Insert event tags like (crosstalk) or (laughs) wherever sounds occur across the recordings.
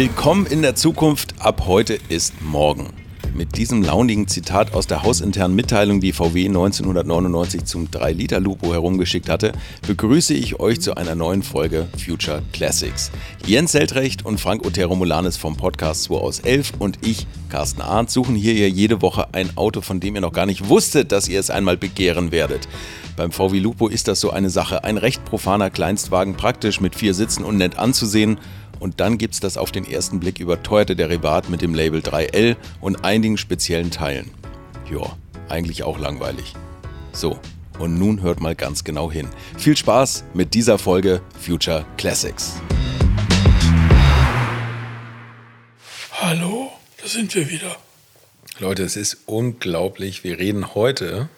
Willkommen in der Zukunft. Ab heute ist morgen. Mit diesem launigen Zitat aus der hausinternen Mitteilung, die VW 1999 zum 3-Liter-Lupo herumgeschickt hatte, begrüße ich euch zu einer neuen Folge Future Classics. Jens Seltrecht und Frank Otero Molanis vom Podcast 2 aus 11 und ich, Carsten Arndt, suchen hier ja jede Woche ein Auto, von dem ihr noch gar nicht wusstet, dass ihr es einmal begehren werdet. Beim VW Lupo ist das so eine Sache. Ein recht profaner Kleinstwagen, praktisch mit vier Sitzen und nett anzusehen und dann gibt es das auf den ersten Blick überteuerte Derivat mit dem Label 3L und einigen speziellen Teilen. Joa, eigentlich auch langweilig. So, und nun hört mal ganz genau hin. Viel Spaß mit dieser Folge Future Classics. Hallo, da sind wir wieder. Leute, es ist unglaublich. Wir reden heute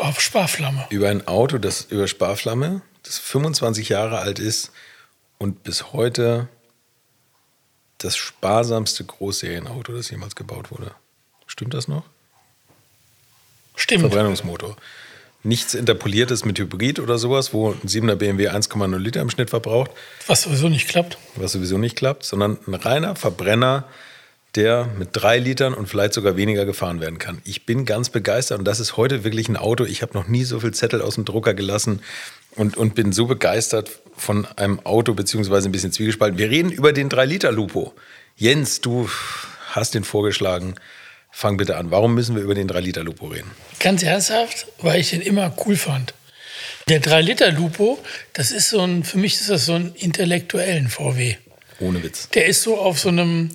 auf Sparflamme. Über ein Auto, das über Sparflamme, das 25 Jahre alt ist und bis heute das sparsamste Großserienauto, das jemals gebaut wurde. Stimmt das noch? Stimmt. Verbrennungsmotor. Nichts Interpoliertes mit Hybrid oder sowas, wo ein 7er BMW 1,0 Liter im Schnitt verbraucht. Was sowieso nicht klappt. Was sowieso nicht klappt, sondern ein reiner Verbrenner, der mit drei Litern und vielleicht sogar weniger gefahren werden kann. Ich bin ganz begeistert und das ist heute wirklich ein Auto. Ich habe noch nie so viel Zettel aus dem Drucker gelassen und, und bin so begeistert von einem Auto, beziehungsweise ein bisschen zwiegespalten. Wir reden über den 3-Liter-Lupo. Jens, du hast den vorgeschlagen. Fang bitte an. Warum müssen wir über den 3-Liter-Lupo reden? Ganz ernsthaft, weil ich den immer cool fand. Der 3-Liter-Lupo, das ist so ein, für mich ist das so ein intellektuellen VW. Ohne Witz. Der ist so auf so einem,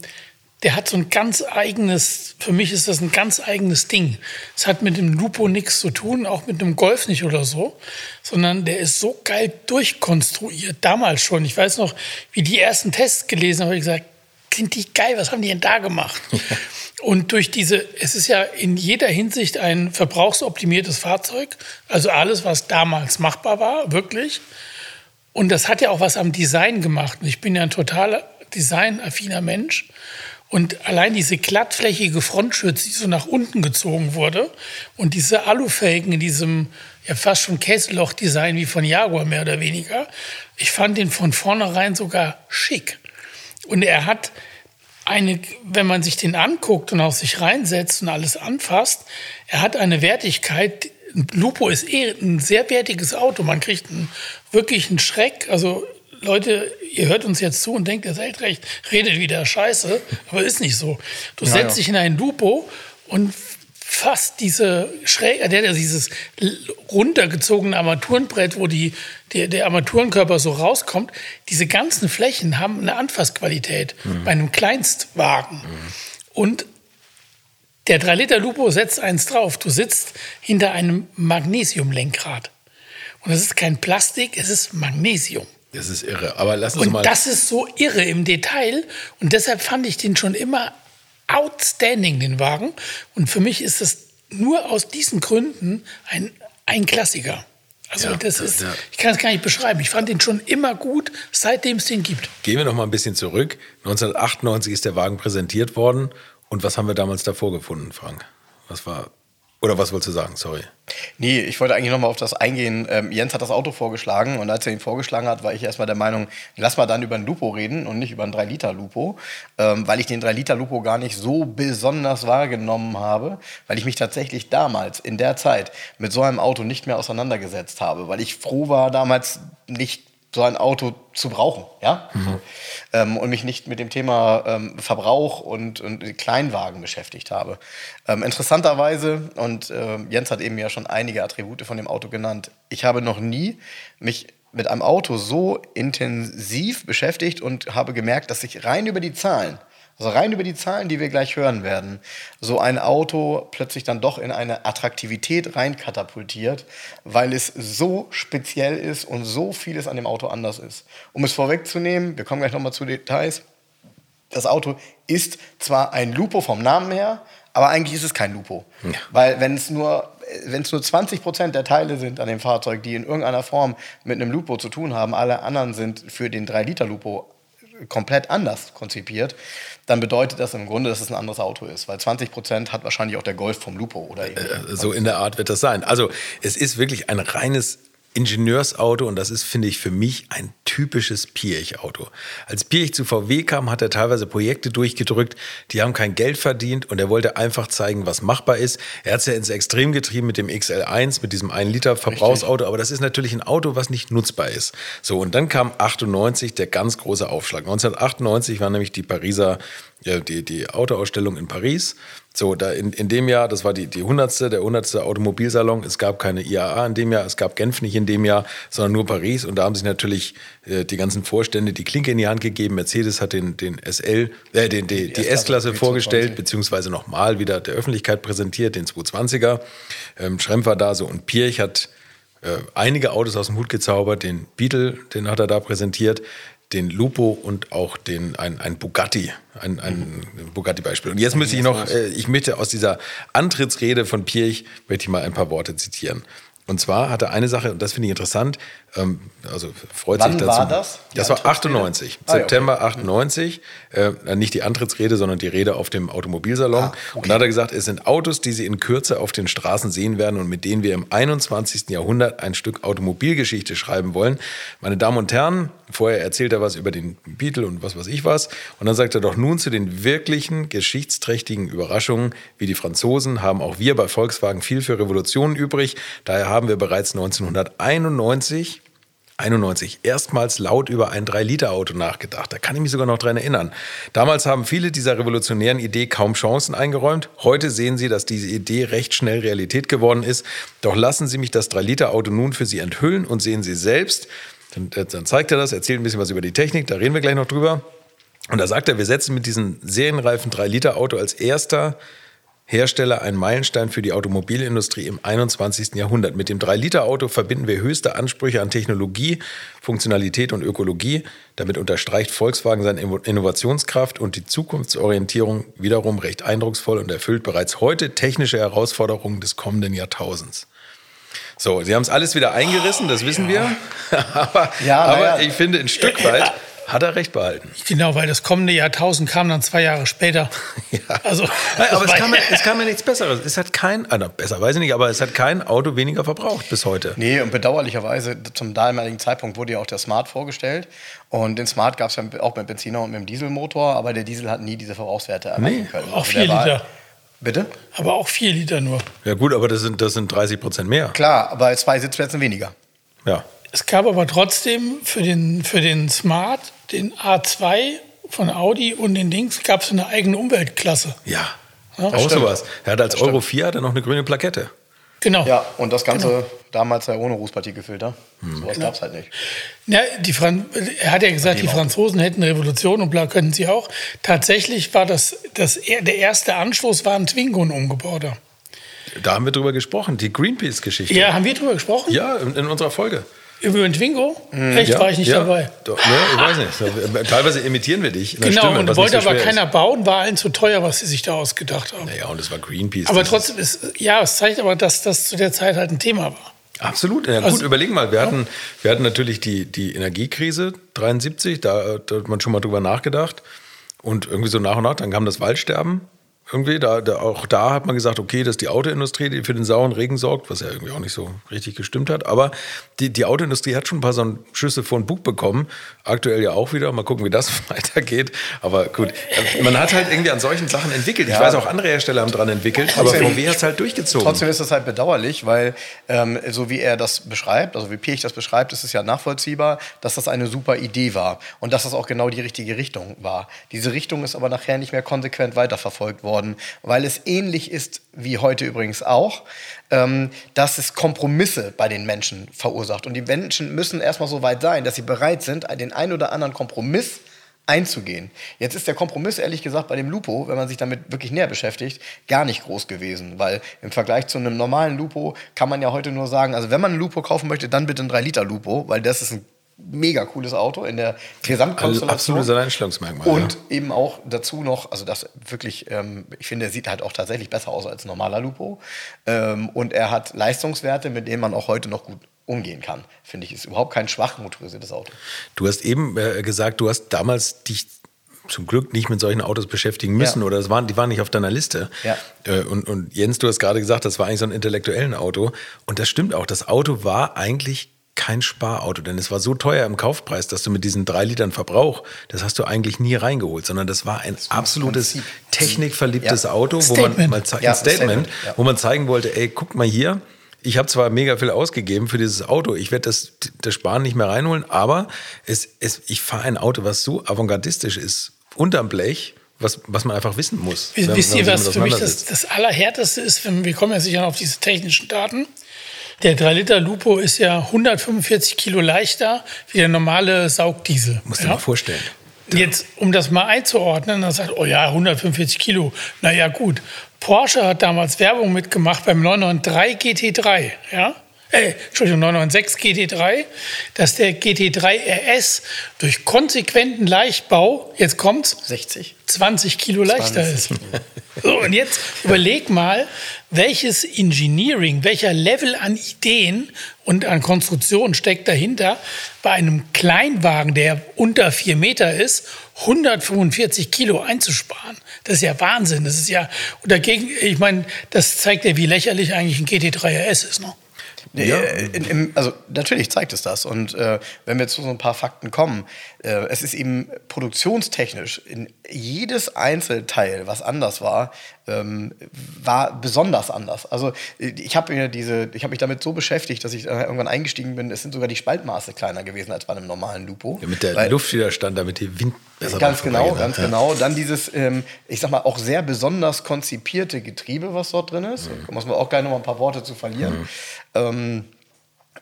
der hat so ein ganz eigenes, für mich ist das ein ganz eigenes Ding. Es hat mit dem Lupo nichts zu tun, auch mit einem Golf nicht oder so, sondern der ist so geil durchkonstruiert, damals schon. Ich weiß noch, wie die ersten Tests gelesen habe, ich gesagt, sind die geil, was haben die denn da gemacht? (laughs) Und durch diese, es ist ja in jeder Hinsicht ein verbrauchsoptimiertes Fahrzeug, also alles, was damals machbar war, wirklich. Und das hat ja auch was am Design gemacht. Und ich bin ja ein total designaffiner Mensch. Und allein diese glattflächige Frontschürze, die so nach unten gezogen wurde und diese Alufelgen in diesem ja fast schon Käseloch-Design wie von Jaguar mehr oder weniger, ich fand den von vornherein sogar schick. Und er hat eine, wenn man sich den anguckt und auf sich reinsetzt und alles anfasst, er hat eine Wertigkeit. Lupo ist eh ein sehr wertiges Auto. Man kriegt einen, wirklich einen Schreck. Also Leute, ihr hört uns jetzt zu und denkt, ihr seid recht, redet wieder Scheiße, aber ist nicht so. Du ja, setzt ja. dich in einen Lupo und fast diese schräg, der, der dieses runtergezogene Armaturenbrett, wo die, der, der Armaturenkörper so rauskommt, diese ganzen Flächen haben eine Anfassqualität mhm. bei einem Kleinstwagen. Mhm. Und der 3-Liter-Lupo setzt eins drauf. Du sitzt hinter einem Magnesiumlenkrad. Und das ist kein Plastik, es ist Magnesium. Das ist irre. Aber lass uns und mal. Das ist so irre im Detail. Und deshalb fand ich den schon immer outstanding, den Wagen. Und für mich ist das nur aus diesen Gründen ein, ein Klassiker. Also ja, das ist, ja. ich kann es gar nicht beschreiben. Ich fand den schon immer gut, seitdem es den gibt. Gehen wir noch mal ein bisschen zurück. 1998 ist der Wagen präsentiert worden. Und was haben wir damals davor gefunden, Frank? Was war oder was wolltest du sagen? Sorry. Nee, ich wollte eigentlich nochmal auf das eingehen. Ähm, Jens hat das Auto vorgeschlagen und als er ihn vorgeschlagen hat, war ich erstmal der Meinung, lass mal dann über ein Lupo reden und nicht über ein 3-Liter-Lupo, ähm, weil ich den 3-Liter-Lupo gar nicht so besonders wahrgenommen habe, weil ich mich tatsächlich damals in der Zeit mit so einem Auto nicht mehr auseinandergesetzt habe, weil ich froh war, damals nicht so ein Auto zu brauchen, ja, mhm. ähm, und mich nicht mit dem Thema ähm, Verbrauch und, und Kleinwagen beschäftigt habe. Ähm, interessanterweise, und äh, Jens hat eben ja schon einige Attribute von dem Auto genannt, ich habe noch nie mich mit einem Auto so intensiv beschäftigt und habe gemerkt, dass ich rein über die Zahlen also rein über die Zahlen, die wir gleich hören werden, so ein Auto plötzlich dann doch in eine Attraktivität rein katapultiert, weil es so speziell ist und so vieles an dem Auto anders ist. Um es vorwegzunehmen, wir kommen gleich nochmal zu Details. Das Auto ist zwar ein Lupo vom Namen her, aber eigentlich ist es kein Lupo. Ja. Weil wenn es nur wenn es nur 20 Prozent der Teile sind an dem Fahrzeug, die in irgendeiner Form mit einem Lupo zu tun haben, alle anderen sind für den 3-Liter-Lupo komplett anders konzipiert, dann bedeutet das im Grunde, dass es ein anderes Auto ist. Weil 20 Prozent hat wahrscheinlich auch der Golf vom Lupo oder äh, So in der Art wird das sein. Also es ist wirklich ein reines Ingenieursauto und das ist, finde ich, für mich ein typisches Piech-Auto. Als Piech zu VW kam, hat er teilweise Projekte durchgedrückt, die haben kein Geld verdient und er wollte einfach zeigen, was machbar ist. Er hat es ja ins Extrem getrieben mit dem XL1, mit diesem 1 Liter Verbrauchsauto, aber das ist natürlich ein Auto, was nicht nutzbar ist. So, und dann kam 98 der ganz große Aufschlag. 1998 war nämlich die Pariser, ja, die, die Autoausstellung in Paris. So, da in, in dem Jahr, das war die, die 100. der 100. Automobilsalon. Es gab keine IAA in dem Jahr, es gab Genf nicht in dem Jahr, sondern nur Paris. Und da haben sich natürlich äh, die ganzen Vorstände die Klinke in die Hand gegeben. Mercedes hat den, den SL, äh, den, die, die S-Klasse vorgestellt, beziehungsweise nochmal wieder der Öffentlichkeit präsentiert, den 220er. Ähm, Schrempf war da so und Pirch hat äh, einige Autos aus dem Hut gezaubert. Den Beetle, den hat er da präsentiert den Lupo und auch den, ein, ein Bugatti, ein, ein Bugatti-Beispiel. Und jetzt möchte ich noch, äh, ich möchte aus dieser Antrittsrede von Pirch, möchte ich mal ein paar Worte zitieren. Und zwar hat er eine Sache, und das finde ich interessant, ähm, also freut Wann sich dazu. war das? Das war 98, Ah, September 98. Äh, nicht die Antrittsrede, sondern die Rede auf dem Automobilsalon. Und da hat er gesagt, es sind Autos, die Sie in Kürze auf den Straßen sehen werden und mit denen wir im 21. Jahrhundert ein Stück Automobilgeschichte schreiben wollen. Meine Damen und Herren, vorher erzählt er was über den Beetle und was weiß ich was. Und dann sagt er doch nun zu den wirklichen geschichtsträchtigen Überraschungen, wie die Franzosen, haben auch wir bei Volkswagen viel für Revolutionen übrig. Daher haben wir bereits 1991 91 erstmals laut über ein 3-Liter-Auto nachgedacht. Da kann ich mich sogar noch dran erinnern. Damals haben viele dieser revolutionären Idee kaum Chancen eingeräumt. Heute sehen Sie, dass diese Idee recht schnell Realität geworden ist. Doch lassen Sie mich das 3-Liter-Auto nun für Sie enthüllen und sehen Sie selbst. Dann, dann zeigt er das, erzählt ein bisschen was über die Technik, da reden wir gleich noch drüber. Und da sagt er, wir setzen mit diesem serienreifen 3-Liter-Auto als erster Hersteller ein Meilenstein für die Automobilindustrie im 21. Jahrhundert. Mit dem 3-Liter-Auto verbinden wir höchste Ansprüche an Technologie, Funktionalität und Ökologie. Damit unterstreicht Volkswagen seine Innovationskraft und die Zukunftsorientierung wiederum recht eindrucksvoll und erfüllt bereits heute technische Herausforderungen des kommenden Jahrtausends. So, Sie haben es alles wieder eingerissen, das wissen wir. (laughs) aber Ja, aber ja. ich finde, ein Stück weit hat er recht behalten. Genau, weil das kommende Jahrtausend kam dann zwei Jahre später. (laughs) Also, Nein, aber es kam, ja- (laughs) es kam ja nichts Besseres. Es hat kein, also besser weiß ich nicht, aber es hat kein Auto weniger verbraucht bis heute. Nee, und bedauerlicherweise zum damaligen Zeitpunkt wurde ja auch der Smart vorgestellt. Und den Smart gab es ja auch mit Benziner und mit dem Dieselmotor, aber der Diesel hat nie diese Verbrauchswerte erreichen Nee, können. auch Also vier Liter. Bitte? aber auch vier Liter nur. Ja gut, aber das sind, das sind 30 Prozent mehr. Klar, aber zwei Sitzplätze weniger. Ja. Es gab aber trotzdem für den, für den Smart, den A2 von Audi und den Dings, gab es eine eigene Umweltklasse. Ja. Ja, auch sowas. Er hat als Euro stimmt. 4 hat er noch eine grüne Plakette. Genau. Ja, und das Ganze Genau. damals ja ohne Rußpartikelfilter. Hm. Sowas gab es halt nicht. Ja, die Fran er hat ja gesagt, die Franzosen hätten Revolution und bla könnten sie auch. Tatsächlich war das, das der erste Anschluss war ein Twingo ein umgebauter. Da haben wir drüber gesprochen, die Greenpeace-Geschichte. Ja, haben wir drüber gesprochen? Ja, in, in unserer Folge. Über den Twingo? Echt, ja, war ich nicht ja. dabei. Doch, ne, ich weiß nicht. So, Teilweise imitieren wir dich. Genau, Stimme, und wollte so aber keiner Ist. bauen, war allen zu teuer, was sie sich da ausgedacht haben. Naja, und es war Greenpeace. aber das trotzdem ist, ja, es zeigt aber, dass das zu der Zeit halt ein Thema war. Absolut. Ja, gut, Also- überlegen mal. Wir hatten, wir hatten natürlich die, die Energiekrise 73, da, da hat man schon mal drüber nachgedacht. Und irgendwie so nach und nach, dann kam das Waldsterben. Irgendwie, da, da, auch da hat man gesagt, okay, das ist die Autoindustrie, die für den sauren Regen sorgt, was ja irgendwie auch nicht so richtig gestimmt hat. Aber die, die Autoindustrie hat schon ein paar so Schüsse vor den Bug bekommen. Aktuell ja auch wieder. Mal gucken, wie das (laughs) weitergeht. Aber gut, man hat halt irgendwie an solchen Sachen entwickelt. Ich Ja. weiß, auch andere Hersteller haben dran entwickelt, aber VW hat es halt durchgezogen. Trotzdem ist das halt bedauerlich, weil ähm, so wie er das beschreibt, also wie Pirch das beschreibt, ist es ja nachvollziehbar, dass das eine super Idee war und dass das auch genau die richtige Richtung war. Diese Richtung ist aber nachher nicht mehr konsequent weiterverfolgt worden, weil es ähnlich ist wie heute übrigens auch, ähm, dass es Kompromisse bei den Menschen verursacht. Und die Menschen müssen erstmal so weit sein, dass sie bereit sind, den ein oder anderen Kompromiss einzugehen. Jetzt ist der Kompromiss, ehrlich gesagt, bei dem Lupo, wenn man sich damit wirklich näher beschäftigt, gar nicht groß gewesen, weil im Vergleich zu einem normalen Lupo kann man ja heute nur sagen, also wenn man ein Lupo kaufen möchte, dann bitte ein 3-Liter Lupo, weil das ist ein mega cooles Auto in der Gesamtkonstellation. Also absolutes Alleinstellungsmerkmal. Und ja. eben auch dazu noch, also das wirklich, ähm, ich finde, er sieht halt auch tatsächlich besser aus als normaler Lupo. Ähm, und er hat Leistungswerte, mit denen man auch heute noch gut umgehen kann. Finde ich, ist überhaupt kein schwach motorisiertes Auto. Du hast eben äh, gesagt, du hast damals dich zum Glück nicht mit solchen Autos beschäftigen müssen Ja. oder das waren, die waren nicht auf deiner Liste. Ja. Äh, und, und Jens, du hast gerade gesagt, das war eigentlich so ein intellektuellen Auto. Und das stimmt auch. Das Auto war eigentlich kein Sparauto, denn es war so teuer im Kaufpreis, dass du mit diesen drei Litern Verbrauch, das hast du eigentlich nie reingeholt, sondern das war ein absolutes Prinzip. technikverliebtes Ja. Auto, wo man mal Ja, ein Statement, Statement, ja. wo man zeigen wollte, ey, guck mal hier, ich habe zwar mega viel ausgegeben für dieses Auto, ich werde das, das Sparen nicht mehr reinholen, aber es, es, ich fahre ein Auto, was so avantgardistisch ist, unterm Blech, was, was man einfach wissen muss. Wisst wenn- wisst wenn ihr, was für mich das, das Allerhärteste ist? Wenn, wir kommen ja sicher noch auf diese technischen Daten. Der 3-Liter Lupo ist ja 145 Kilo leichter wie der normale Saugdiesel. Musst du ja? dir mal vorstellen. Jetzt, um das mal einzuordnen, dann sagt, oh ja, 145 Kilo. Naja, gut. Porsche hat damals Werbung mitgemacht beim 993 GT3, ja? Äh, Entschuldigung, 996 GT3, dass der GT3 RS durch konsequenten Leichtbau, jetzt kommt's, 60. 20 Kilo leichter 20. ist. So, und jetzt überleg mal, welches Engineering, welcher Level an Ideen und an Konstruktion steckt dahinter, bei einem Kleinwagen, der unter 4 Meter ist, 145 Kilo einzusparen. Das ist ja Wahnsinn. Das ist ja, und dagegen, ich meine, das zeigt ja, wie lächerlich eigentlich ein GT3 RS ist. Ne? Nee, äh, also natürlich zeigt es das. Und äh, wenn wir zu so ein paar Fakten kommen, äh, es ist eben produktionstechnisch in jedes Einzelteil, was anders war, ähm, war besonders anders. Also äh, ich habe mir diese, ich habe mich damit so beschäftigt, dass ich äh, irgendwann eingestiegen bin. Es sind sogar die Spaltmaße kleiner gewesen als bei einem normalen Lupo. Ja, mit der Weil- Luftwiderstand, damit die Wind besser Ganz genau, vorbeigehen, ganz ja. genau. Dann dieses, ähm, ich sag mal, auch sehr besonders konzipierte Getriebe, was dort drin ist. Da muss man auch gleich noch mal ein paar Worte zu verlieren. Ähm,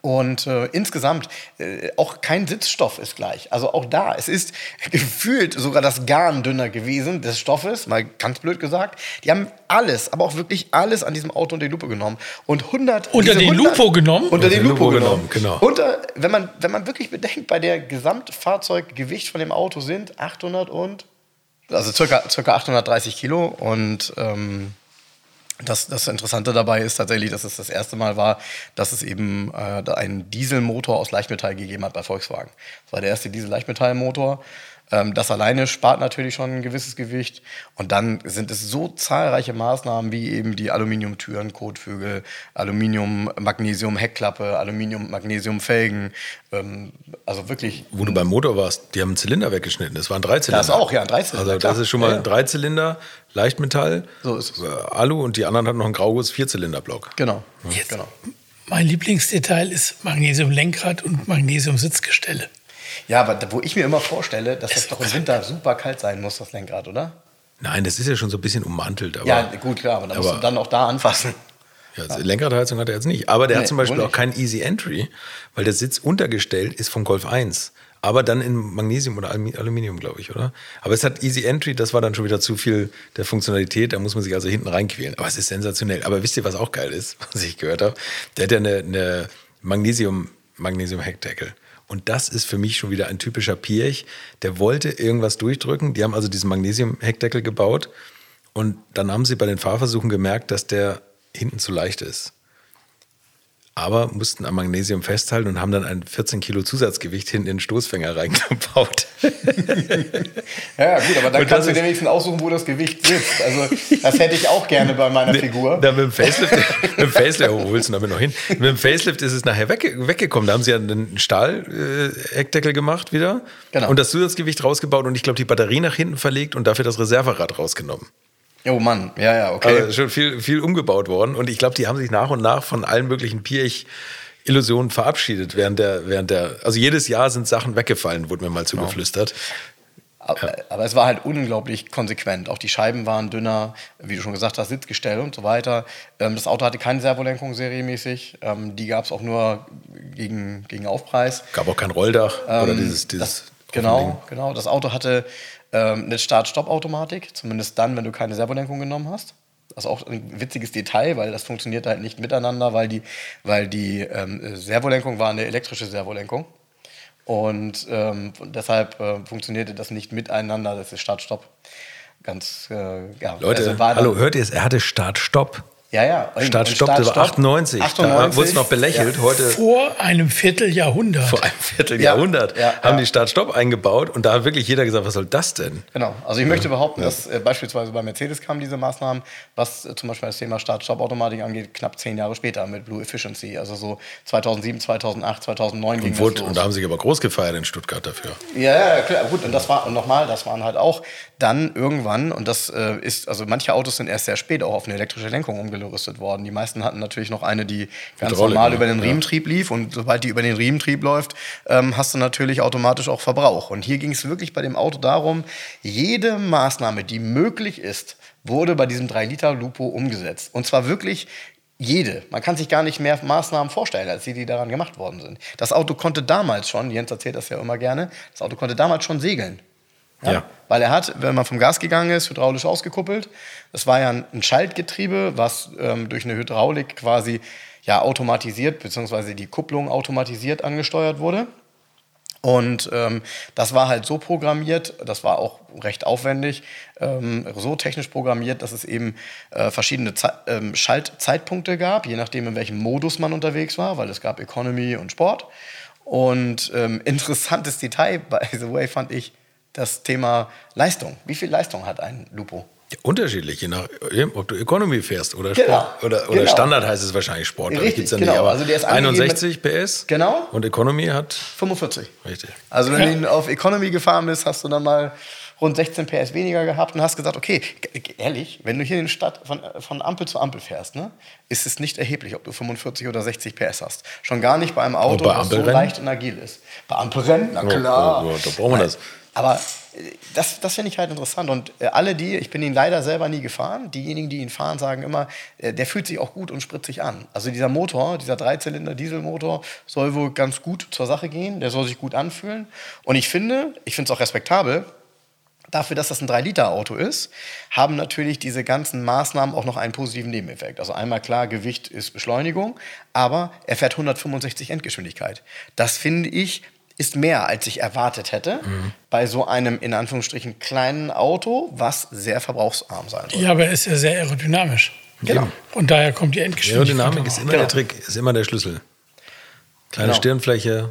und äh, insgesamt äh, auch kein Sitzstoff ist gleich. Also auch da, es ist (laughs) gefühlt sogar das Garn dünner gewesen des Stoffes, mal ganz blöd gesagt. Die haben alles, aber auch wirklich alles an diesem Auto unter die Lupe genommen. Und 100, Unter den 100 Lupo genommen? Unter den Lupo genommen, genau. Unter, wenn, man, wenn man wirklich bedenkt, bei der Gesamtfahrzeuggewicht von dem Auto sind 800 und also circa, circa 830 Kilo und ähm, das, das Interessante dabei ist tatsächlich, dass es das erste Mal war, dass es eben äh, einen Dieselmotor aus Leichtmetall gegeben hat bei Volkswagen. Das war der erste Diesel-Leichtmetallmotor. Ähm, das alleine spart natürlich schon ein gewisses Gewicht. Und dann sind es so zahlreiche Maßnahmen wie eben die Aluminiumtüren, Kotflügel, Aluminium, Magnesium, Heckklappe, Aluminium, Magnesium, Felgen. Ähm, also wirklich. Wo du beim Motor warst, die haben einen Zylinder weggeschnitten. Das war ein Dreizylinder. Das auch, ja, ein Dreizylinder, Also das ist schon mal Ja, ein. Dreizylinder, Leichtmetall, So ist es. äh, Alu und die anderen hatten noch einen graues Vierzylinderblock. Genau. Jetzt. genau. Mein Lieblingsdetail ist Magnesium-Lenkrad und Magnesium-Sitzgestelle. Ja, aber wo ich mir immer vorstelle, dass das doch im Winter super kalt sein muss, das Lenkrad, oder? Nein, das ist ja schon so ein bisschen ummantelt. Aber, ja, gut, klar, aber dann musst aber- du dann auch da anfassen. Ja, also Lenkradheizung hat er jetzt nicht. Aber der Nee, hat zum Beispiel auch nicht. kein Easy Entry, weil der Sitz untergestellt ist vom Golf 1. Aber dann in Magnesium oder Alumi- Aluminium, glaube ich, oder? Aber es hat Easy Entry, das war dann schon wieder zu viel der Funktionalität. Da muss man sich also hinten reinquälen. Aber es ist sensationell. Aber wisst ihr, was auch geil ist, (laughs) was ich gehört habe? Der hat ja eine, eine Magnesium, Magnesium Heckdeckel. Und das ist für mich schon wieder ein typischer Pirch. Der wollte irgendwas durchdrücken. Die haben also diesen Magnesium-Heckdeckel gebaut. Und dann haben sie bei den Fahrversuchen gemerkt, dass der hinten zu leicht ist. Aber mussten am Magnesium festhalten und haben dann ein 14 Kilo Zusatzgewicht hinten in den Stoßfänger reingebaut. Ja, gut, aber dann kannst du dir wenigstens aussuchen, wo das Gewicht sitzt. Also, das hätte ich auch gerne bei meiner Figur. Da mit dem Facelift, (laughs) mit dem Facelift, oh, holst du damit noch hin? Mit dem Facelift ist es nachher wegge weggekommen. Da haben sie ja einen Stahl-Heckdeckel gemacht wieder. Genau. Und das Zusatzgewicht rausgebaut und ich glaube, die Batterie nach hinten verlegt und dafür das Reserverad rausgenommen. Oh Mann, ja, ja, okay. Also schon viel, viel umgebaut worden. Und ich glaube, die haben sich nach und nach von allen möglichen Pirch-Illusionen verabschiedet während der, während der, also jedes Jahr sind Sachen weggefallen, wurde mir mal zugeflüstert. Aber, aber es war halt unglaublich konsequent. Auch die Scheiben waren dünner, wie du schon gesagt hast, Sitzgestell und so weiter. Ähm, das Auto hatte keine Servolenkung serienmäßig. Ähm, die gab es auch nur gegen, gegen Aufpreis. Gab auch kein Rolldach oder Ähm, dieses, dieses das, genau, genau. Das Auto hatte ähm, eine Start-Stopp-Automatik, zumindest dann, wenn du keine Servolenkung genommen hast. Das ist auch ein witziges Detail, weil das funktioniert halt nicht miteinander, weil die, weil die ähm, Servolenkung war eine elektrische Servolenkung. Und ähm, deshalb äh, funktionierte das nicht miteinander. Das ist Start-Stopp. Ganz, äh, ja. Leute, also hallo, hört ihr es? Er hatte Start-Stopp. Ja, ja. Und- Start, und Stopp, das war Start, 98. Da 98. wurde es noch belächelt. Heute Vor einem Vierteljahrhundert. vor einem Vierteljahrhundert Ja, ja, haben ja. die Start-Stopp eingebaut und da hat wirklich jeder gesagt, was soll das denn? Genau. Also ich möchte behaupten, dass äh, beispielsweise bei Mercedes kamen diese Maßnahmen, was äh, zum Beispiel das Thema Start-Stopp-Automatik angeht, knapp zehn Jahre später mit Blue Efficiency. Also so 2007, 2008, 2009 ging Und, das wurde, los. und da haben sie sich aber groß gefeiert in Stuttgart dafür. Ja, ja, klar, gut. Und das war, und nochmal, das waren halt auch dann irgendwann, und das äh, ist, also manche Autos sind erst sehr spät auch auf eine elektrische Lenkung umgerüstet worden. Die meisten hatten natürlich noch eine, die ganz Hydraulik, normal ne? über den Ja. Riementrieb lief. Und sobald die über den Riementrieb läuft, ähm, hast du natürlich automatisch auch Verbrauch. Und hier ging es wirklich bei dem Auto darum, jede Maßnahme, die möglich ist, wurde bei diesem 3-Liter-Lupo umgesetzt. Und zwar wirklich jede. Man kann sich gar nicht mehr Maßnahmen vorstellen, als die, die daran gemacht worden sind. Das Auto konnte damals schon, Jens erzählt das ja immer gerne, das Auto konnte damals schon segeln. Ja. Weil er hat, wenn man vom Gas gegangen ist, hydraulisch ausgekuppelt. Das war ja ein, ein Schaltgetriebe, was ähm, durch eine Hydraulik quasi ja automatisiert, beziehungsweise die Kupplung automatisiert angesteuert wurde. Und ähm, das war halt so programmiert, das war auch recht aufwendig, ähm, so technisch programmiert, dass es eben äh, verschiedene Ze ähm, Schaltzeitpunkte gab, je nachdem, in welchem Modus man unterwegs war, weil es gab Economy und Sport. Und ähm, (laughs) interessantes Detail, by the way, fand ich das Thema Leistung. Wie viel Leistung hat ein Lupo? Ja, unterschiedlich, je nachdem, ob du Economy fährst oder Genau. Sport. Oder, oder Genau. Standard heißt es wahrscheinlich Sport. Richtig, gibt's ja genau. nicht. Aber Also der ist angegeben 61 PS Genau. und Economy hat, 45. richtig. Also wenn Ja. du auf Economy gefahren bist, hast du dann mal rund 16 PS weniger gehabt und hast gesagt, okay, ehrlich, wenn du hier in der Stadt von, von Ampel zu Ampel fährst, ne, ist es nicht erheblich, ob du 45 oder 60 PS hast. Schon gar nicht bei einem Auto, das so leicht und agil ist. Bei Ampelrennen, na Ja, klar. ja, ja, da brauchen wir das. Aber äh, das, das finde ich halt interessant. Und äh, alle die, ich bin ihn leider selber nie gefahren, diejenigen, die ihn fahren, sagen immer, äh, der fühlt sich auch gut und spritzig an. Also dieser Motor, dieser Dreizylinder-Dieselmotor soll wohl ganz gut zur Sache gehen, der soll sich gut anfühlen. Und ich finde, ich finde es auch respektabel, Dafür, dass das ein 3-Liter-Auto ist, haben natürlich diese ganzen Maßnahmen auch noch einen positiven Nebeneffekt. Also einmal klar, Gewicht ist Beschleunigung, aber er fährt 165 Endgeschwindigkeit. Das finde ich ist mehr, als ich erwartet hätte, bei so einem in Anführungsstrichen kleinen Auto, was sehr verbrauchsarm sein soll. Ja, aber er ist ja sehr aerodynamisch. Genau. Und daher kommt die Endgeschwindigkeit. Aerodynamik ist immer Genau. der Trick, ist immer der Schlüssel. Kleine Genau. Stirnfläche,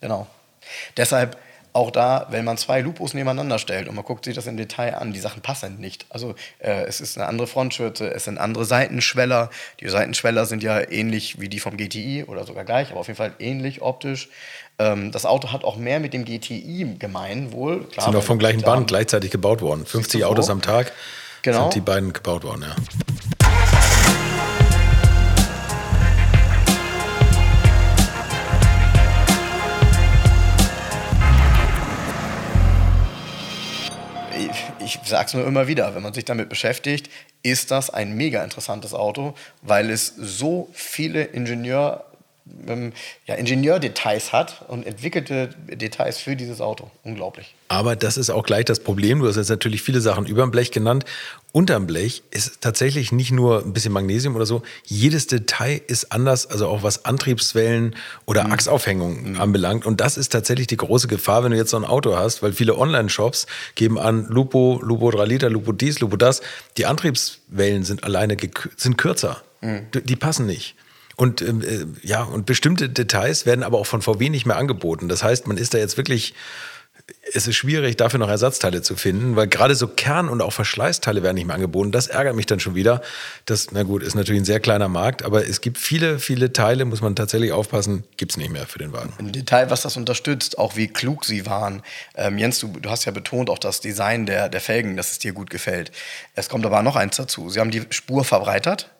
Genau. Deshalb auch da, wenn man zwei Lupos nebeneinander stellt und man guckt sich das im Detail an, die Sachen passen nicht. Also äh, es ist eine andere Frontschürze, es sind andere Seitenschweller. Die Seitenschweller sind ja ähnlich wie die vom GTI oder sogar gleich, aber auf jeden Fall ähnlich optisch. Ähm, das Auto hat auch mehr mit dem GTI gemein wohl. Klar, sind auch vom gleichen Band gleichzeitig gebaut worden. 50 so? Autos am Tag Genau. sind die beiden gebaut worden, ja. Ich, sage es nur immer wieder, wenn man sich damit beschäftigt, ist das ein mega interessantes Auto, weil es so viele Ingenieur, ähm, ja, Ingenieurdetails hat und entwickelte Details für dieses Auto. Unglaublich. Aber das ist auch gleich das Problem. Du hast jetzt natürlich viele Sachen über dem Blech genannt. Unterm Blech ist tatsächlich nicht nur ein bisschen Magnesium oder so. Jedes Detail ist anders, also auch was Antriebswellen oder Achsaufhängung anbelangt. Und das ist tatsächlich die große Gefahr, wenn du jetzt so ein Auto hast, weil viele Online-Shops geben an Lupo, Lupo 3 Liter, Lupo dies, Lupo das. Die Antriebswellen sind alleine sind kürzer. Die- Die passen nicht. Und ähm, äh, ja, und bestimmte Details werden aber auch von VW nicht mehr angeboten. Das heißt, man ist da jetzt wirklich, es ist schwierig, dafür noch Ersatzteile zu finden, weil gerade so Kern- und auch Verschleißteile werden nicht mehr angeboten. Das ärgert mich dann schon wieder. Das, na gut, ist natürlich ein sehr kleiner Markt, aber es gibt viele, viele Teile, muss man tatsächlich aufpassen, gibt es nicht mehr für den Wagen. Ein Detail, was das unterstützt, auch wie klug sie waren. Ähm, Jens, du, du hast ja betont auch das Design der, der Felgen, dass es dir gut gefällt. Es kommt aber noch eins dazu. Sie haben die Spur verbreitert,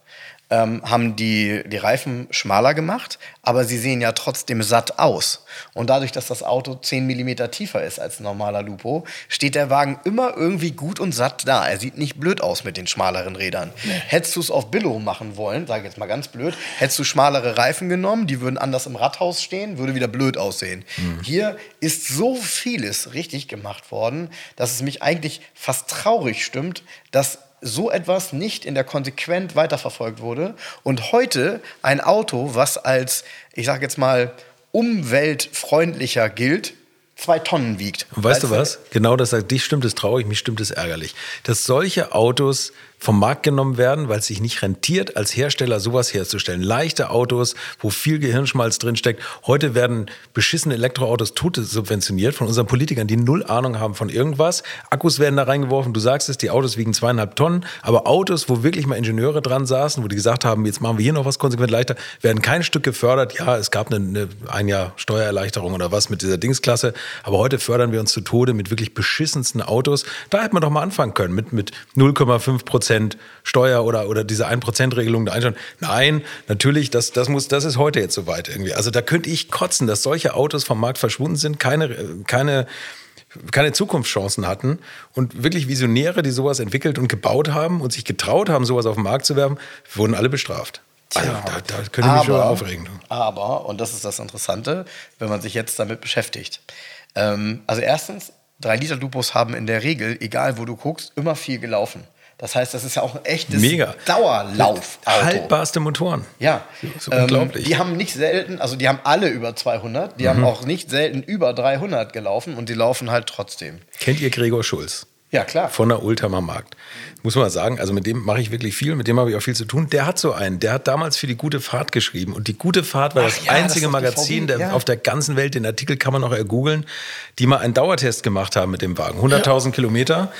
ähm, haben die, die Reifen schmaler gemacht, aber sie sehen ja trotzdem satt aus. Und dadurch, dass das Auto 10 mm tiefer ist als ein normaler Lupo, steht der Wagen immer irgendwie gut und satt da. Er sieht nicht blöd aus mit den schmaleren Rädern. Hättest du es auf Billo machen wollen, sage ich jetzt mal ganz blöd, hättest du schmalere Reifen genommen, die würden anders im Radhaus stehen, würde wieder blöd aussehen. Hier ist so vieles richtig gemacht worden, dass es mich eigentlich fast traurig stimmt, dass so etwas nicht in der konsequent weiterverfolgt wurde und heute ein Auto, was als, ich sage jetzt mal, umweltfreundlicher gilt, zwei Tonnen wiegt. Und weißt du was? Genau das sagt, dich stimmt es traurig, mich stimmt es ärgerlich. Dass solche Autos vom Markt genommen werden, weil es sich nicht rentiert, als Hersteller sowas herzustellen. Leichte Autos, wo viel Gehirnschmalz drinsteckt. Heute werden beschissene Elektroautos tote subventioniert von unseren Politikern, die null Ahnung haben von irgendwas. Akkus werden da reingeworfen. Du sagst es, die Autos wiegen zweieinhalb Tonnen. Aber Autos, wo wirklich mal Ingenieure dran saßen, wo die gesagt haben, jetzt machen wir hier noch was konsequent leichter, werden kein Stück gefördert. Ja, es gab eine, eine ein Jahr Steuererleichterung oder was mit dieser Dingsklasse. Aber heute fördern wir uns zu Tode mit wirklich beschissensten Autos. Da hätte man doch mal anfangen können mit, mit 0,5 Prozent Steuer oder, oder diese 1%-Regelung da einschauen. Nein, natürlich, das, das, muss, das ist heute jetzt soweit irgendwie. Also da könnte ich kotzen, dass solche Autos vom Markt verschwunden sind, keine, keine, keine Zukunftschancen hatten und wirklich Visionäre, die sowas entwickelt und gebaut haben und sich getraut haben, sowas auf den Markt zu werben, wurden alle bestraft. Also, da, da könnte ich mich schon aufregen. Aber, und das ist das Interessante, wenn man sich jetzt damit beschäftigt. Ähm, also erstens, 3 Liter Lupus haben in der Regel, egal wo du guckst, immer viel gelaufen. Das heißt, das ist ja auch ein echtes Mega. Dauerlauf. Haltbarste Motoren. Ja. So ähm, unglaublich. Die haben nicht selten, also die haben alle über 200, die mhm. haben auch nicht selten über 300 gelaufen und die laufen halt trotzdem. Kennt ihr Gregor Schulz? Ja, klar. Von der Ultramar Markt. Muss man sagen, also mit dem mache ich wirklich viel, mit dem habe ich auch viel zu tun. Der hat so einen, der hat damals für die Gute Fahrt geschrieben. Und die Gute Fahrt war Ach das ja, einzige das Magazin der, ja. auf der ganzen Welt, den Artikel kann man auch ergoogeln, die mal einen Dauertest gemacht haben mit dem Wagen. 100.000 ja. Kilometer.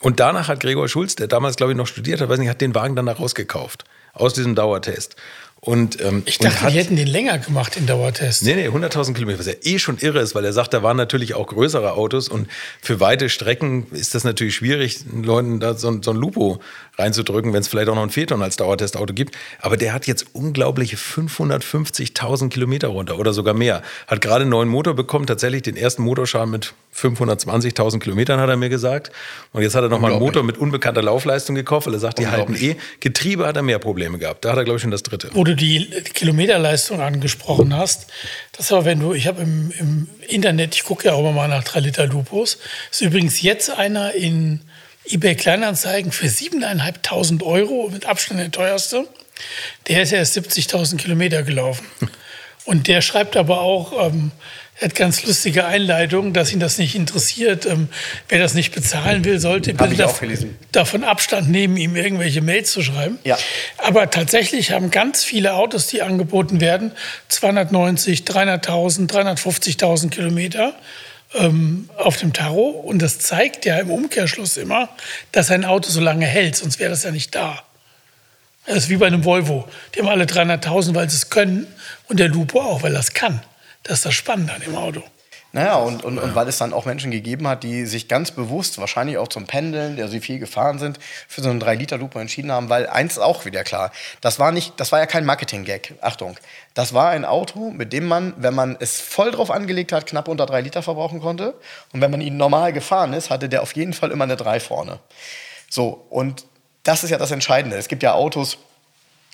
Und danach hat Gregor Schulz, der damals, glaube ich, noch studiert hat, weiß nicht, hat den Wagen dann da rausgekauft. Aus diesem Dauertest. Und, ähm, ich dachte, hat, die hätten den länger gemacht, den Dauertest. Nee, nee, 100.000 Kilometer, was ja eh schon irre ist, weil er sagt, da waren natürlich auch größere Autos und für weite Strecken ist das natürlich schwierig, Leuten da so, so ein Lupo reinzudrücken, wenn es vielleicht auch noch ein Phaeton als Dauertestauto gibt. Aber der hat jetzt unglaubliche 550.000 Kilometer runter oder sogar mehr. Hat gerade einen neuen Motor bekommen, tatsächlich den ersten Motorschaden mit 520.000 Kilometern, hat er mir gesagt. Und jetzt hat er nochmal einen Motor mit unbekannter Laufleistung gekauft, weil er sagt, die halten eh. Getriebe hat er mehr Probleme gehabt. Da hat er, glaube ich, schon das dritte. Wo du die Kilometerleistung angesprochen hast, das war, wenn du, ich habe im, im, Internet, ich gucke ja auch immer mal nach 3 Liter Lupus, ist übrigens jetzt einer in eBay Kleinanzeigen für 7.500 Euro, mit Abstand der teuerste. Der ist erst 70.000 Kilometer gelaufen. (laughs) Und der schreibt aber auch, ähm, (laughs) hat ganz lustige Einleitungen, dass ihn das nicht interessiert. Ähm, wer das nicht bezahlen will, sollte bitte dav davon Abstand nehmen, ihm irgendwelche Mails zu schreiben. Ja. Aber tatsächlich haben ganz viele Autos, die angeboten werden, 290, 300.000, 350.000 Kilometer ähm, auf dem Tarot. Und das zeigt ja im Umkehrschluss immer, dass ein Auto so lange hält, sonst wäre das ja nicht da. Das ist wie bei einem Volvo. Die haben alle 300.000, weil sie es können. Und der Lupo auch, weil er es kann. Das ist das Spannende an dem Auto. Naja, und, und, und weil es dann auch Menschen gegeben hat, die sich ganz bewusst, wahrscheinlich auch zum Pendeln, der sie viel gefahren sind, für so einen 3-Liter-Lupo entschieden haben, weil eins ist auch wieder klar, das war, nicht, das war ja kein Marketing-Gag, Achtung. Das war ein Auto, mit dem man, wenn man es voll drauf angelegt hat, knapp unter 3 Liter verbrauchen konnte. Und wenn man ihn normal gefahren ist, hatte der auf jeden Fall immer eine 3 vorne. So, und das ist ja das Entscheidende. Es gibt ja Autos,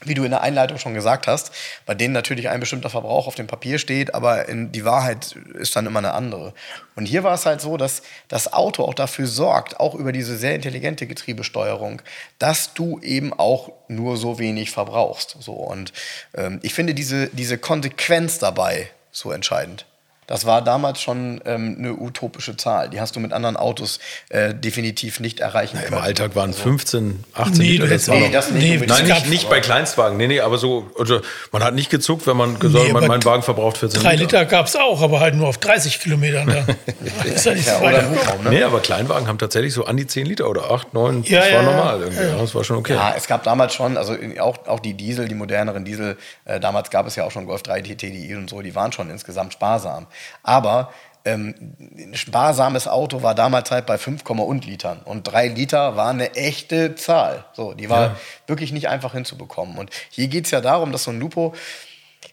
wie du in der Einleitung schon gesagt hast, bei denen natürlich ein bestimmter Verbrauch auf dem Papier steht, aber die Wahrheit ist dann immer eine andere. Und hier war es halt so, dass das Auto auch dafür sorgt, auch über diese sehr intelligente Getriebesteuerung, dass du eben auch nur so wenig verbrauchst. So und ähm, ich finde diese diese Konsequenz dabei so entscheidend. Das war damals schon ähm, eine utopische Zahl. Die hast du mit anderen Autos äh, definitiv nicht erreichen können. Im Alltag waren 15, 18 nee, Liter. Das, nee, das nicht. Nee, Nein, nicht, nicht bei Kleinstwagen. Nee, nee, aber so, also man hat nicht gezuckt, wenn man gesagt hat, nee, mein Wagen verbraucht 14 Liter. 3 Liter gab es auch, aber halt nur auf 30 Kilometern. Da. (laughs) ist ja nicht ja, so weit ne? Nee, aber Kleinwagen haben tatsächlich so an die 10 Liter oder 8, 9. Ja, das ja, war normal irgendwie. Ja. Das war schon okay. Ja, es gab damals schon, also auch, auch die Diesel, die moderneren Diesel, äh, damals gab es ja auch schon Golf 3 TTI und so, die waren schon insgesamt sparsam. Aber ähm, ein sparsames Auto war damals halt bei 5, und Litern. Und 3 Liter war eine echte Zahl. So, die war ja. wirklich nicht einfach hinzubekommen. Und hier geht es ja darum, dass so ein Lupo,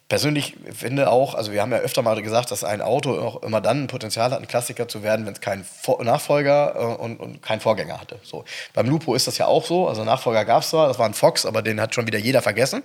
persönlich finde auch, also wir haben ja öfter mal gesagt, dass ein Auto auch immer dann ein Potenzial hat, ein Klassiker zu werden, wenn es keinen Nachfolger äh, und, und keinen Vorgänger hatte. So. Beim Lupo ist das ja auch so. Also Nachfolger gab es zwar, das war ein Fox, aber den hat schon wieder jeder vergessen.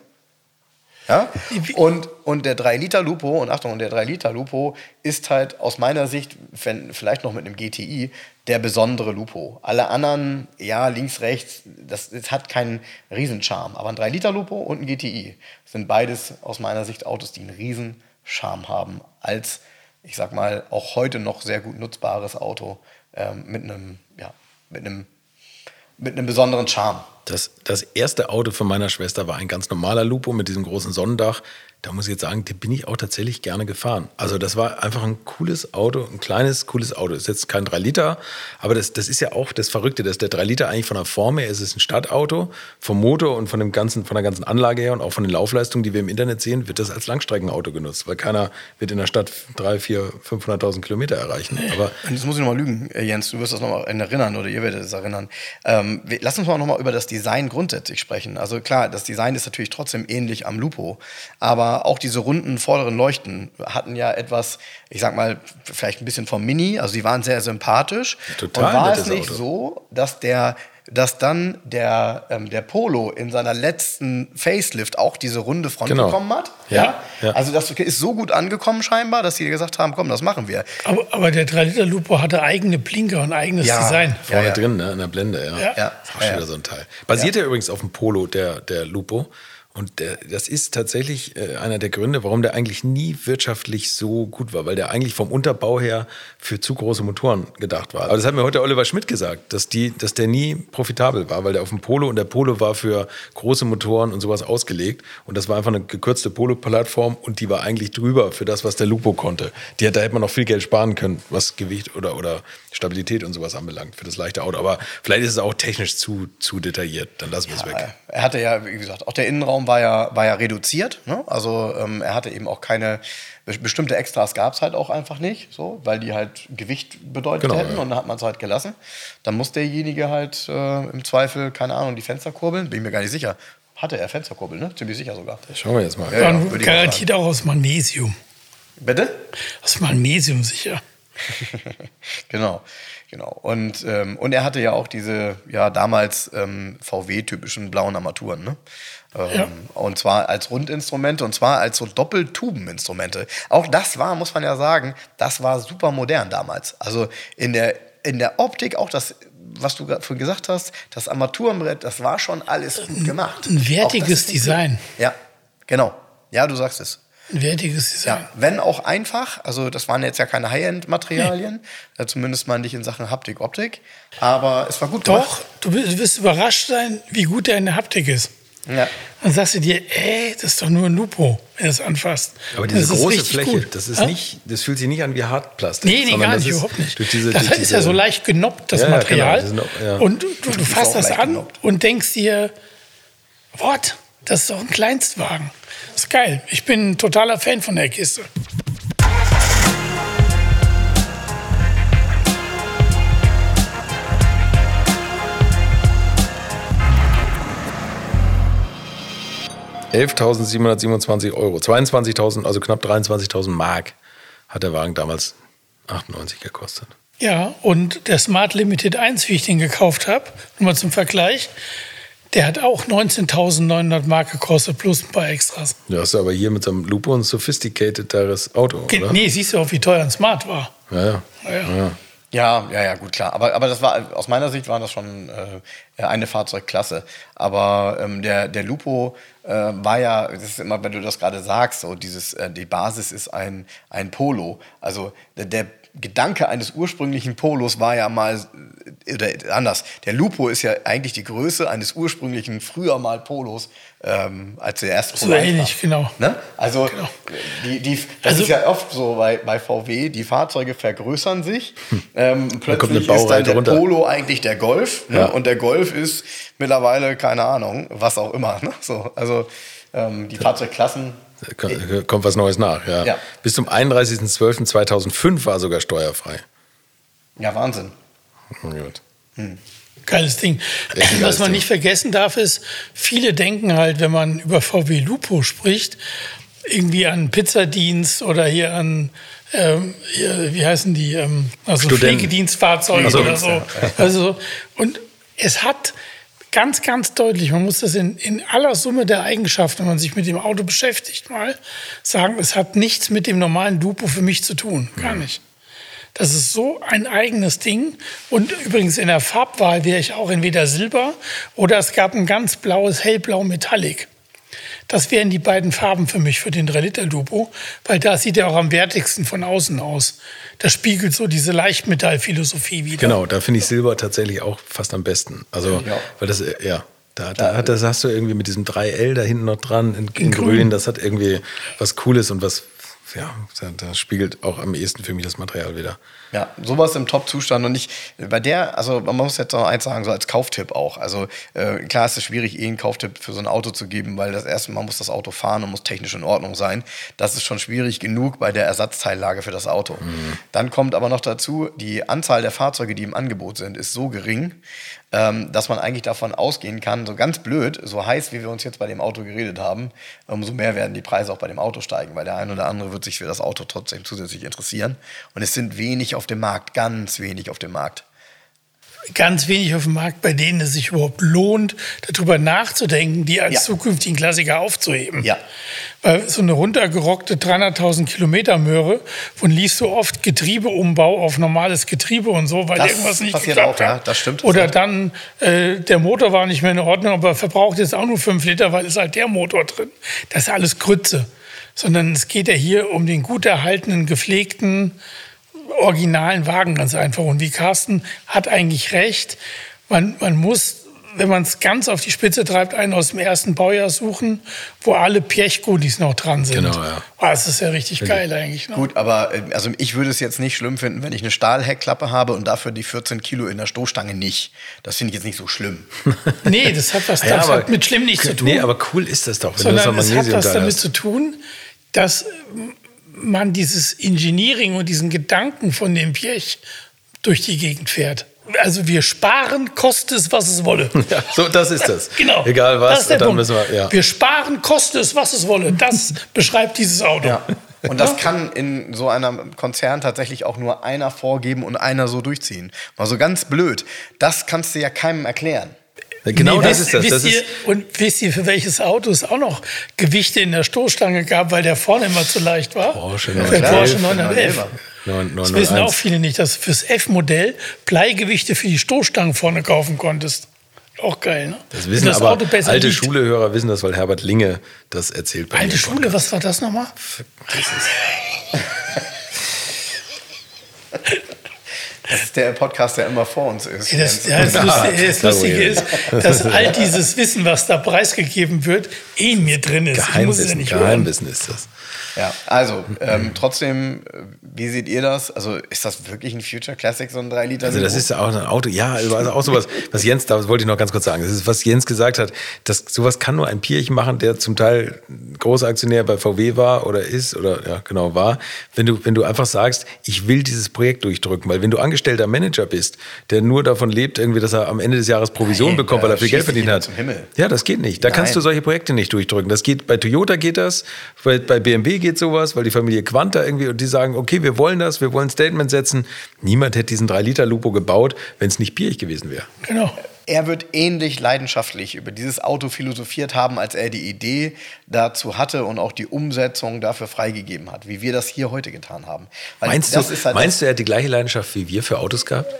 Ja? Und, und der 3-Liter-Lupo, und Achtung, der 3-Liter-Lupo ist halt aus meiner Sicht, wenn, vielleicht noch mit einem GTI, der besondere Lupo. Alle anderen, ja, links, rechts, das, das hat keinen Riesencharme. Aber ein 3-Liter-Lupo und ein GTI sind beides aus meiner Sicht Autos, die einen Riesencharme haben als ich sag mal, auch heute noch sehr gut nutzbares Auto ähm, mit einem, ja, mit einem, mit einem besonderen Charme. Das, das erste Auto von meiner Schwester war ein ganz normaler Lupo mit diesem großen Sonnendach da muss ich jetzt sagen, den bin ich auch tatsächlich gerne gefahren. Also das war einfach ein cooles Auto, ein kleines, cooles Auto. Ist jetzt kein 3 Liter, aber das, das ist ja auch das Verrückte, dass der 3 Liter eigentlich von der Form her ist es ein Stadtauto, vom Motor und von, dem ganzen, von der ganzen Anlage her und auch von den Laufleistungen, die wir im Internet sehen, wird das als Langstreckenauto genutzt, weil keiner wird in der Stadt 3, 4, 500.000 Kilometer erreichen. Aber jetzt muss ich nochmal lügen, äh, Jens, du wirst das nochmal erinnern oder ihr werdet es erinnern. Ähm, lass uns mal nochmal über das Design grundsätzlich sprechen. Also klar, das Design ist natürlich trotzdem ähnlich am Lupo, aber auch diese runden vorderen Leuchten hatten ja etwas, ich sag mal, vielleicht ein bisschen vom Mini, also sie waren sehr sympathisch. Total Und war es nicht Auto. so, dass der dass dann der, ähm, der Polo in seiner letzten Facelift auch diese runde Front genau. bekommen hat. Ja, ja, Also das ist so gut angekommen scheinbar, dass sie gesagt haben, komm, das machen wir. Aber, aber der 3-Liter-Lupo hatte eigene Blinker und eigenes ja. Design. Vorne ja, drin, ne, in der Blende, ja. ja. ja. Auch schon wieder so ein Teil. Basiert ja, übrigens auf dem Polo, der, der Lupo. Und der, das ist tatsächlich äh, einer der Gründe, warum der eigentlich nie wirtschaftlich so gut war, weil der eigentlich vom Unterbau her für zu große Motoren gedacht war. Aber das hat mir heute Oliver Schmidt gesagt, dass, die, dass der nie profitabel war, weil der auf dem Polo und der Polo war für große Motoren und sowas ausgelegt. Und das war einfach eine gekürzte Polo-Plattform und die war eigentlich drüber für das, was der Lupo konnte. Die, da hätte man noch viel Geld sparen können, was Gewicht oder, oder Stabilität und sowas anbelangt für das leichte Auto. Aber vielleicht ist es auch technisch zu, zu detailliert, dann lassen wir es weg. Er hatte ja, wie gesagt, auch der Innenraum war ja, war ja reduziert. Ne? Also ähm, er hatte eben auch keine bestimmte Extras gab es halt auch einfach nicht, so, weil die halt Gewicht bedeutet genau, hätten ja. und dann hat man es halt gelassen. Dann muss derjenige halt äh, im Zweifel, keine Ahnung, die Fenster kurbeln. Bin ich mir gar nicht sicher. Hatte er Fensterkurbel, ne? Ziemlich sicher sogar. Das schauen wir jetzt mal. Ja, ja, garantiert auch aus Magnesium. Bitte? Aus Magnesium sicher. (laughs) genau. Genau. Und, ähm, und er hatte ja auch diese, ja, damals ähm, VW-typischen blauen Armaturen, ne? Ähm, ja. Und zwar als Rundinstrumente und zwar als so Doppeltubeninstrumente. Auch das war, muss man ja sagen, das war super modern damals. Also in der, in der Optik auch das was du gerade gesagt hast, das Armaturenbrett, das war schon alles gut gemacht. Ein wertiges Design. Ja, genau. Ja, du sagst es. Ein wertiges Design. Ja, wenn auch einfach. Also das waren jetzt ja keine High-End-Materialien, nee. Äh, zumindest mal nicht in Sachen Haptik, Optik. Aber es war gut Doch, gemacht. du wirst überrascht sein, wie gut der in der Haptik ist. Ja. Dann sagst du dir, ey, das ist doch nur ein Lupo, wenn du es anfasst. Aber diese große Fläche, gut. das ist ja? nicht, das fühlt sich nicht an wie Hartplastik. Nee, nee, gar nicht, überhaupt nicht. Diese, das ist ja so leicht genoppt, das ja, Material. Genau, das und du, du, du fasst das an genoppt. und denkst dir, what? Das ist doch ein Kleinstwagen. Das ist geil. Ich bin ein totaler Fan von der Kiste. €11.727 Euro. 22.000, also knapp 23.000 Mark hat der Wagen damals 98 gekostet. Ja, und der Smart Limited 1, wie ich den gekauft habe, nur mal zum Vergleich, der hat auch 19.900 Mark gekostet, plus ein paar Extras. Du hast aber hier mit so einem Lupo ein sophisticatederes Auto, oder? Nee, siehst du auch, wie teuer ein Smart war. Ja, ja. ja, ja. Ja, ja, ja, gut, klar. Aber, aber das war, aus meiner Sicht war das schon äh, eine Fahrzeugklasse. Aber ähm, der, der Lupo äh, war ja, das ist immer, wenn du das gerade sagst, so dieses, äh, die Basis ist ein, ein Polo. Also der, der Gedanke eines ursprünglichen Polos war ja mal, äh, oder anders, der Lupo ist ja eigentlich die Größe eines ursprünglichen, früher mal Polos, ähm, als der erste Polo. So ähnlich, genau. Ne? Also, genau. Die, die, das also, ist ja oft so bei, bei VW, die Fahrzeuge vergrößern sich. Hm. Ähm, plötzlich ist dann der runter. Polo eigentlich der Golf. Ne? Ja. Und der Golf ist mittlerweile, keine Ahnung, was auch immer. Ne? So, also ähm, die Fahrzeugklassen Kommt was Neues nach, ja. ja. Bis zum 31.12.2005 war sogar steuerfrei. Ja, Wahnsinn. Gut. Hm. Geiles Ding. Geiles was man Ding. nicht vergessen darf, ist, viele denken halt, wenn man über VW Lupo spricht, irgendwie an Pizzadienst oder hier an, ähm, hier, wie heißen die, ähm, also Pflegedienstfahrzeuge also, oder so. Also, und es hat ganz, ganz deutlich, man muss das in, in aller Summe der Eigenschaften, wenn man sich mit dem Auto beschäftigt, mal sagen, es hat nichts mit dem normalen Dupo für mich zu tun. Gar nicht. Das ist so ein eigenes Ding. Und übrigens in der Farbwahl wäre ich auch entweder Silber oder es gab ein ganz blaues, hellblau Metallic. Das wären die beiden Farben für mich für den 3-Liter-Lupo, weil da sieht er auch am wertigsten von außen aus. Das spiegelt so diese Leichtmetallphilosophie wieder. Genau, da finde ich Silber tatsächlich auch fast am besten. Also, ja. weil das, ja, da, da, das hast du irgendwie mit diesem 3L da hinten noch dran in, in, in grün. grün. Das hat irgendwie was Cooles und was ja, da, spiegelt auch am ehesten für mich das Material wieder. Ja, sowas im Top-Zustand und ich, bei der, also man muss jetzt noch eins sagen, so als Kauftipp auch. Also äh, klar ist es schwierig, eh einen Kauftipp für so ein Auto zu geben, weil das erste Mal muss das Auto fahren und muss technisch in Ordnung sein. Das ist schon schwierig genug bei der Ersatzteillage für das Auto. Mhm. Dann kommt aber noch dazu, die Anzahl der Fahrzeuge, die im Angebot sind, ist so gering, ähm, dass man eigentlich davon ausgehen kann, so ganz blöd, so heiß, wie wir uns jetzt bei dem Auto geredet haben, umso mehr werden die Preise auch bei dem Auto steigen, weil der ein oder andere wird sich für das Auto trotzdem zusätzlich interessieren. Und es sind wenig auf dem Markt, ganz wenig auf dem Markt ganz wenig auf dem Markt, bei denen es sich überhaupt lohnt, darüber nachzudenken, die als ja. zukünftigen Klassiker aufzuheben. Ja. Weil so eine runtergerockte 300.000 Kilometer Möhre, von liest du oft Getriebeumbau auf normales Getriebe und so, weil das irgendwas nicht passiert auch, ja, das stimmt. Oder dann, äh, der Motor war nicht mehr in Ordnung, aber verbraucht jetzt auch nur 5 Liter, weil es halt der Motor drin. Das ist alles Grütze. Sondern es geht ja hier um den gut erhaltenen, gepflegten, originalen Wagen ganz einfach. Und wie Carsten hat eigentlich recht, man, man muss wenn man es ganz auf die Spitze treibt, einen aus dem ersten Baujahr suchen, wo alle Piechgodis noch dran sind. Genau, ja. Oh, das ist ja richtig ja, geil eigentlich. Ne? Gut, aber äh, also ich würde es jetzt nicht schlimm finden, wenn ich eine Stahlheckklappe habe und dafür die 14 Kilo in der Stoßstange nicht. Das finde ich jetzt nicht so schlimm. (laughs) nee, das hat was ja, das hat mit schlimm nichts zu tun. Nee, aber cool ist das doch. Wenn Sondern das es hat was damit zu tun, dass man dieses Engineering und diesen Gedanken von dem Piech durch die Gegend fährt. Also wir sparen, koste es, was es wolle. (laughs) Ja, so, das ist das. (laughs) Genau. Egal was, dann Punkt. müssen wir, ja. Wir sparen, koste es, was es wolle. Das (laughs) beschreibt dieses Auto. Ja. Und das kann in so einem Konzern tatsächlich auch nur einer vorgeben und einer so durchziehen. Mal so ganz blöd. Das kannst du ja keinem erklären. Genau nee, das ist das. Wisst das ihr, ist und wisst ihr, für welches Auto es auch noch Gewichte in der Stoßstange gab, weil der vorne immer zu leicht war? Porsche ja, für Porsche 911. 9, das wissen auch viele nicht, dass du fürs F-Modell Bleigewichte für die Stoßstangen vorne kaufen konntest. Auch geil, ne? Das wissen das aber Auto besser alte. Schulehörer wissen das, weil Herbert Linge das erzählt. Bei alte Schule, was war das nochmal? Das ist (laughs) Das ist der Podcast, der immer vor uns ist. Das, ja, das, Lustige, das Lustige ist, dass all dieses Wissen, was da preisgegeben wird, eh in mir drin ist. Geheimwissen, ja Geheimwissen ist das. Ja, also ähm, trotzdem, äh, wie seht ihr das? Also ist das wirklich ein Future Classic, so ein 3 Liter? Also das ist ja auch ein Auto, ja, also auch sowas, was Jens, da wollte ich noch ganz kurz sagen, das ist, was Jens gesagt hat, dass sowas kann nur ein Pirch machen, der zum Teil großer Aktionär bei VW war oder ist oder ja, genau war. Wenn du, wenn du einfach sagst, ich will dieses Projekt durchdrücken, weil wenn du angestellter Manager bist, der nur davon lebt, irgendwie, dass er am Ende des Jahres Provision Nein, bekommt, weil er viel Geld verdient hat. Ja, das geht nicht. Da Nein. kannst du solche Projekte nicht durchdrücken. Das geht, bei Toyota geht das, bei, bei BMW geht sowas, weil die Familie Quanta irgendwie und die sagen, okay, wir wollen das, wir wollen ein Statement setzen. Niemand hätte diesen 3-Liter-Lupo gebaut, wenn es nicht bierig gewesen wäre. Genau. Er wird ähnlich leidenschaftlich über dieses Auto philosophiert haben, als er die Idee dazu hatte und auch die Umsetzung dafür freigegeben hat, wie wir das hier heute getan haben. Weil meinst du, halt meinst du, er hat die gleiche Leidenschaft wie wir für Autos gehabt?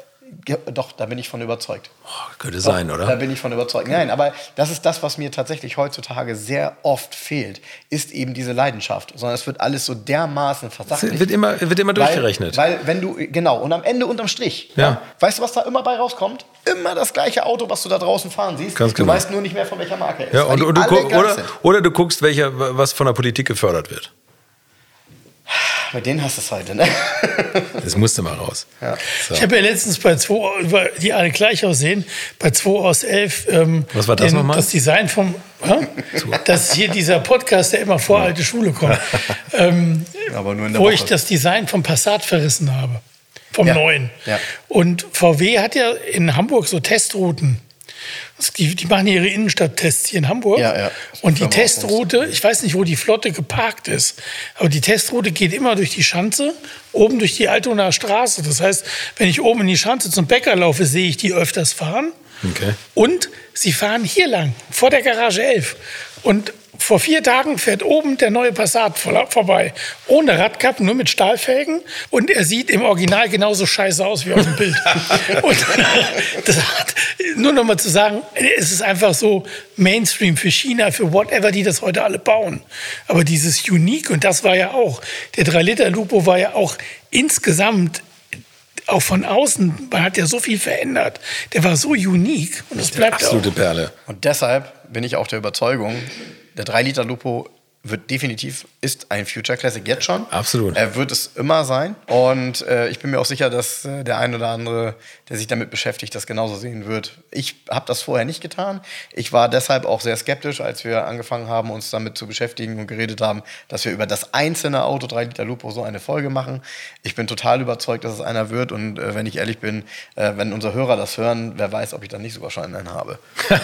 Ja, doch, da bin ich von überzeugt. Oh, könnte doch, sein, oder? Da bin ich von überzeugt. Nein, aber das ist das, was mir tatsächlich heutzutage sehr oft fehlt, ist eben diese Leidenschaft. Sondern es wird alles so dermaßen versachlicht. Wird immer, wird immer durchgerechnet. Weil, weil wenn du, genau, und am Ende unterm Strich, ja. Ja, weißt du, was da immer bei rauskommt? Immer das gleiche Auto, was du da draußen fahren siehst. Ganz du genau. weißt nur nicht mehr, von welcher Marke es ist. Ja, und, und du oder, oder du guckst, welcher, was von der Politik gefördert wird. Bei denen hast du es heute, ne? (laughs) Das musste mal raus. Ja. So. Ich habe ja letztens bei zwei, die alle gleich aussehen, bei 2 aus 11. Ähm, Was war das nochmal? Das Design vom. Ja? das ist hier dieser Podcast, der immer vor alte Schule kommt. (laughs) ähm, Aber nur in der wo Woche. ich das Design vom Passat verrissen habe. Vom ja. neuen. Ja. Und VW hat ja in Hamburg so Testrouten. Die, die machen ihre Innenstadttests hier in Hamburg. Ja, ja. Und die Testroute, ich weiß nicht, wo die Flotte geparkt ist, aber die Testroute geht immer durch die Schanze, oben durch die Altonaer Straße. Das heißt, wenn ich oben in die Schanze zum Bäcker laufe, sehe ich die öfters fahren. Okay. Und sie fahren hier lang, vor der Garage 11. Und vor vier Tagen fährt oben der neue Passat vor, vorbei. Ohne Radkappen, nur mit Stahlfelgen. Und er sieht im Original genauso scheiße aus wie auf dem Bild. (laughs) und (laughs) das hat, nur noch mal zu sagen, es ist einfach so Mainstream für China, für whatever, die das heute alle bauen. Aber dieses Unique, und das war ja auch, der 3-Liter-Lupo war ja auch insgesamt auch von außen, man hat ja so viel verändert. Der war so unique und das bleibt Absolute auch. Perle. Und deshalb bin ich auch der Überzeugung, der 3 Liter Lupo wird definitiv, ist ein Future Classic jetzt schon. Absolut. Er wird es immer sein. Und äh, ich bin mir auch sicher, dass äh, der ein oder andere, der sich damit beschäftigt, das genauso sehen wird. Ich habe das vorher nicht getan. Ich war deshalb auch sehr skeptisch, als wir angefangen haben, uns damit zu beschäftigen und geredet haben, dass wir über das einzelne Auto 3 Liter Lupo so eine Folge machen. Ich bin total überzeugt, dass es einer wird. Und äh, wenn ich ehrlich bin, äh, wenn unsere Hörer das hören, wer weiß, ob ich dann nicht sogar schon einen habe. (laughs)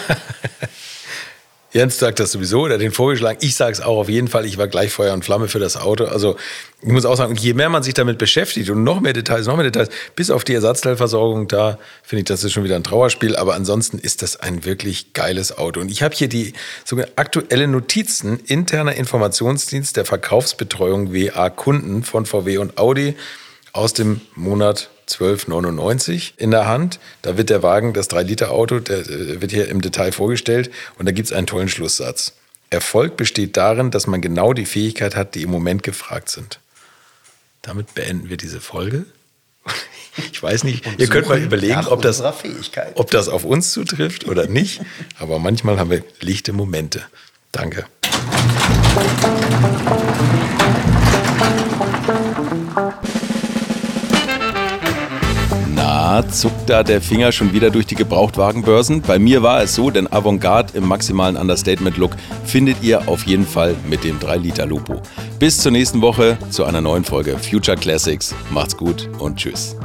Jens sagt das sowieso, oder den vorgeschlagen. Ich sage es auch auf jeden Fall. Ich war gleich Feuer und Flamme für das Auto. Also ich muss auch sagen, je mehr man sich damit beschäftigt und noch mehr Details, noch mehr Details, bis auf die Ersatzteilversorgung, da finde ich, das ist schon wieder ein Trauerspiel. Aber ansonsten ist das ein wirklich geiles Auto. Und ich habe hier die sogar aktuelle Notizen interner Informationsdienst der Verkaufsbetreuung WA Kunden von VW und Audi aus dem Monat 12,99 in der Hand. Da wird der Wagen, das 3-Liter-Auto, der äh, wird hier im Detail vorgestellt und da gibt es einen tollen Schlusssatz. Erfolg besteht darin, dass man genau die Fähigkeit hat, die im Moment gefragt sind. Damit beenden wir diese Folge. (laughs) Ich weiß nicht, ihr könnt mal überlegen, ob das, ob das auf uns zutrifft oder nicht. Aber manchmal haben wir lichte Momente. Danke. Zuckt da der Finger schon wieder durch die Gebrauchtwagenbörsen? Bei mir war es so, denn Avantgarde im maximalen Understatement-Look findet ihr auf jeden Fall mit dem 3-Liter-Lupo. Bis zur nächsten Woche zu einer neuen Folge Future Classics. Macht's gut und tschüss.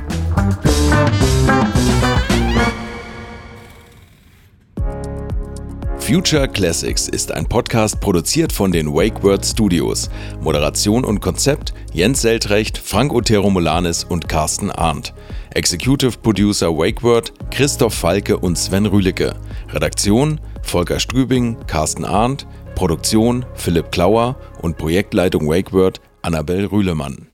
Future Classics ist ein Podcast produziert von den Wake Word Studios. Moderation und Konzept Jens Seltrecht, Frank Otero Molanis und Carsten Arndt. Executive Producer Wake Word Christoph Falke und Sven Rühlicke. Redaktion Volker Strübing, Carsten Arndt. Produktion Philipp Klauer und Projektleitung Wake Word Annabel Rühlemann.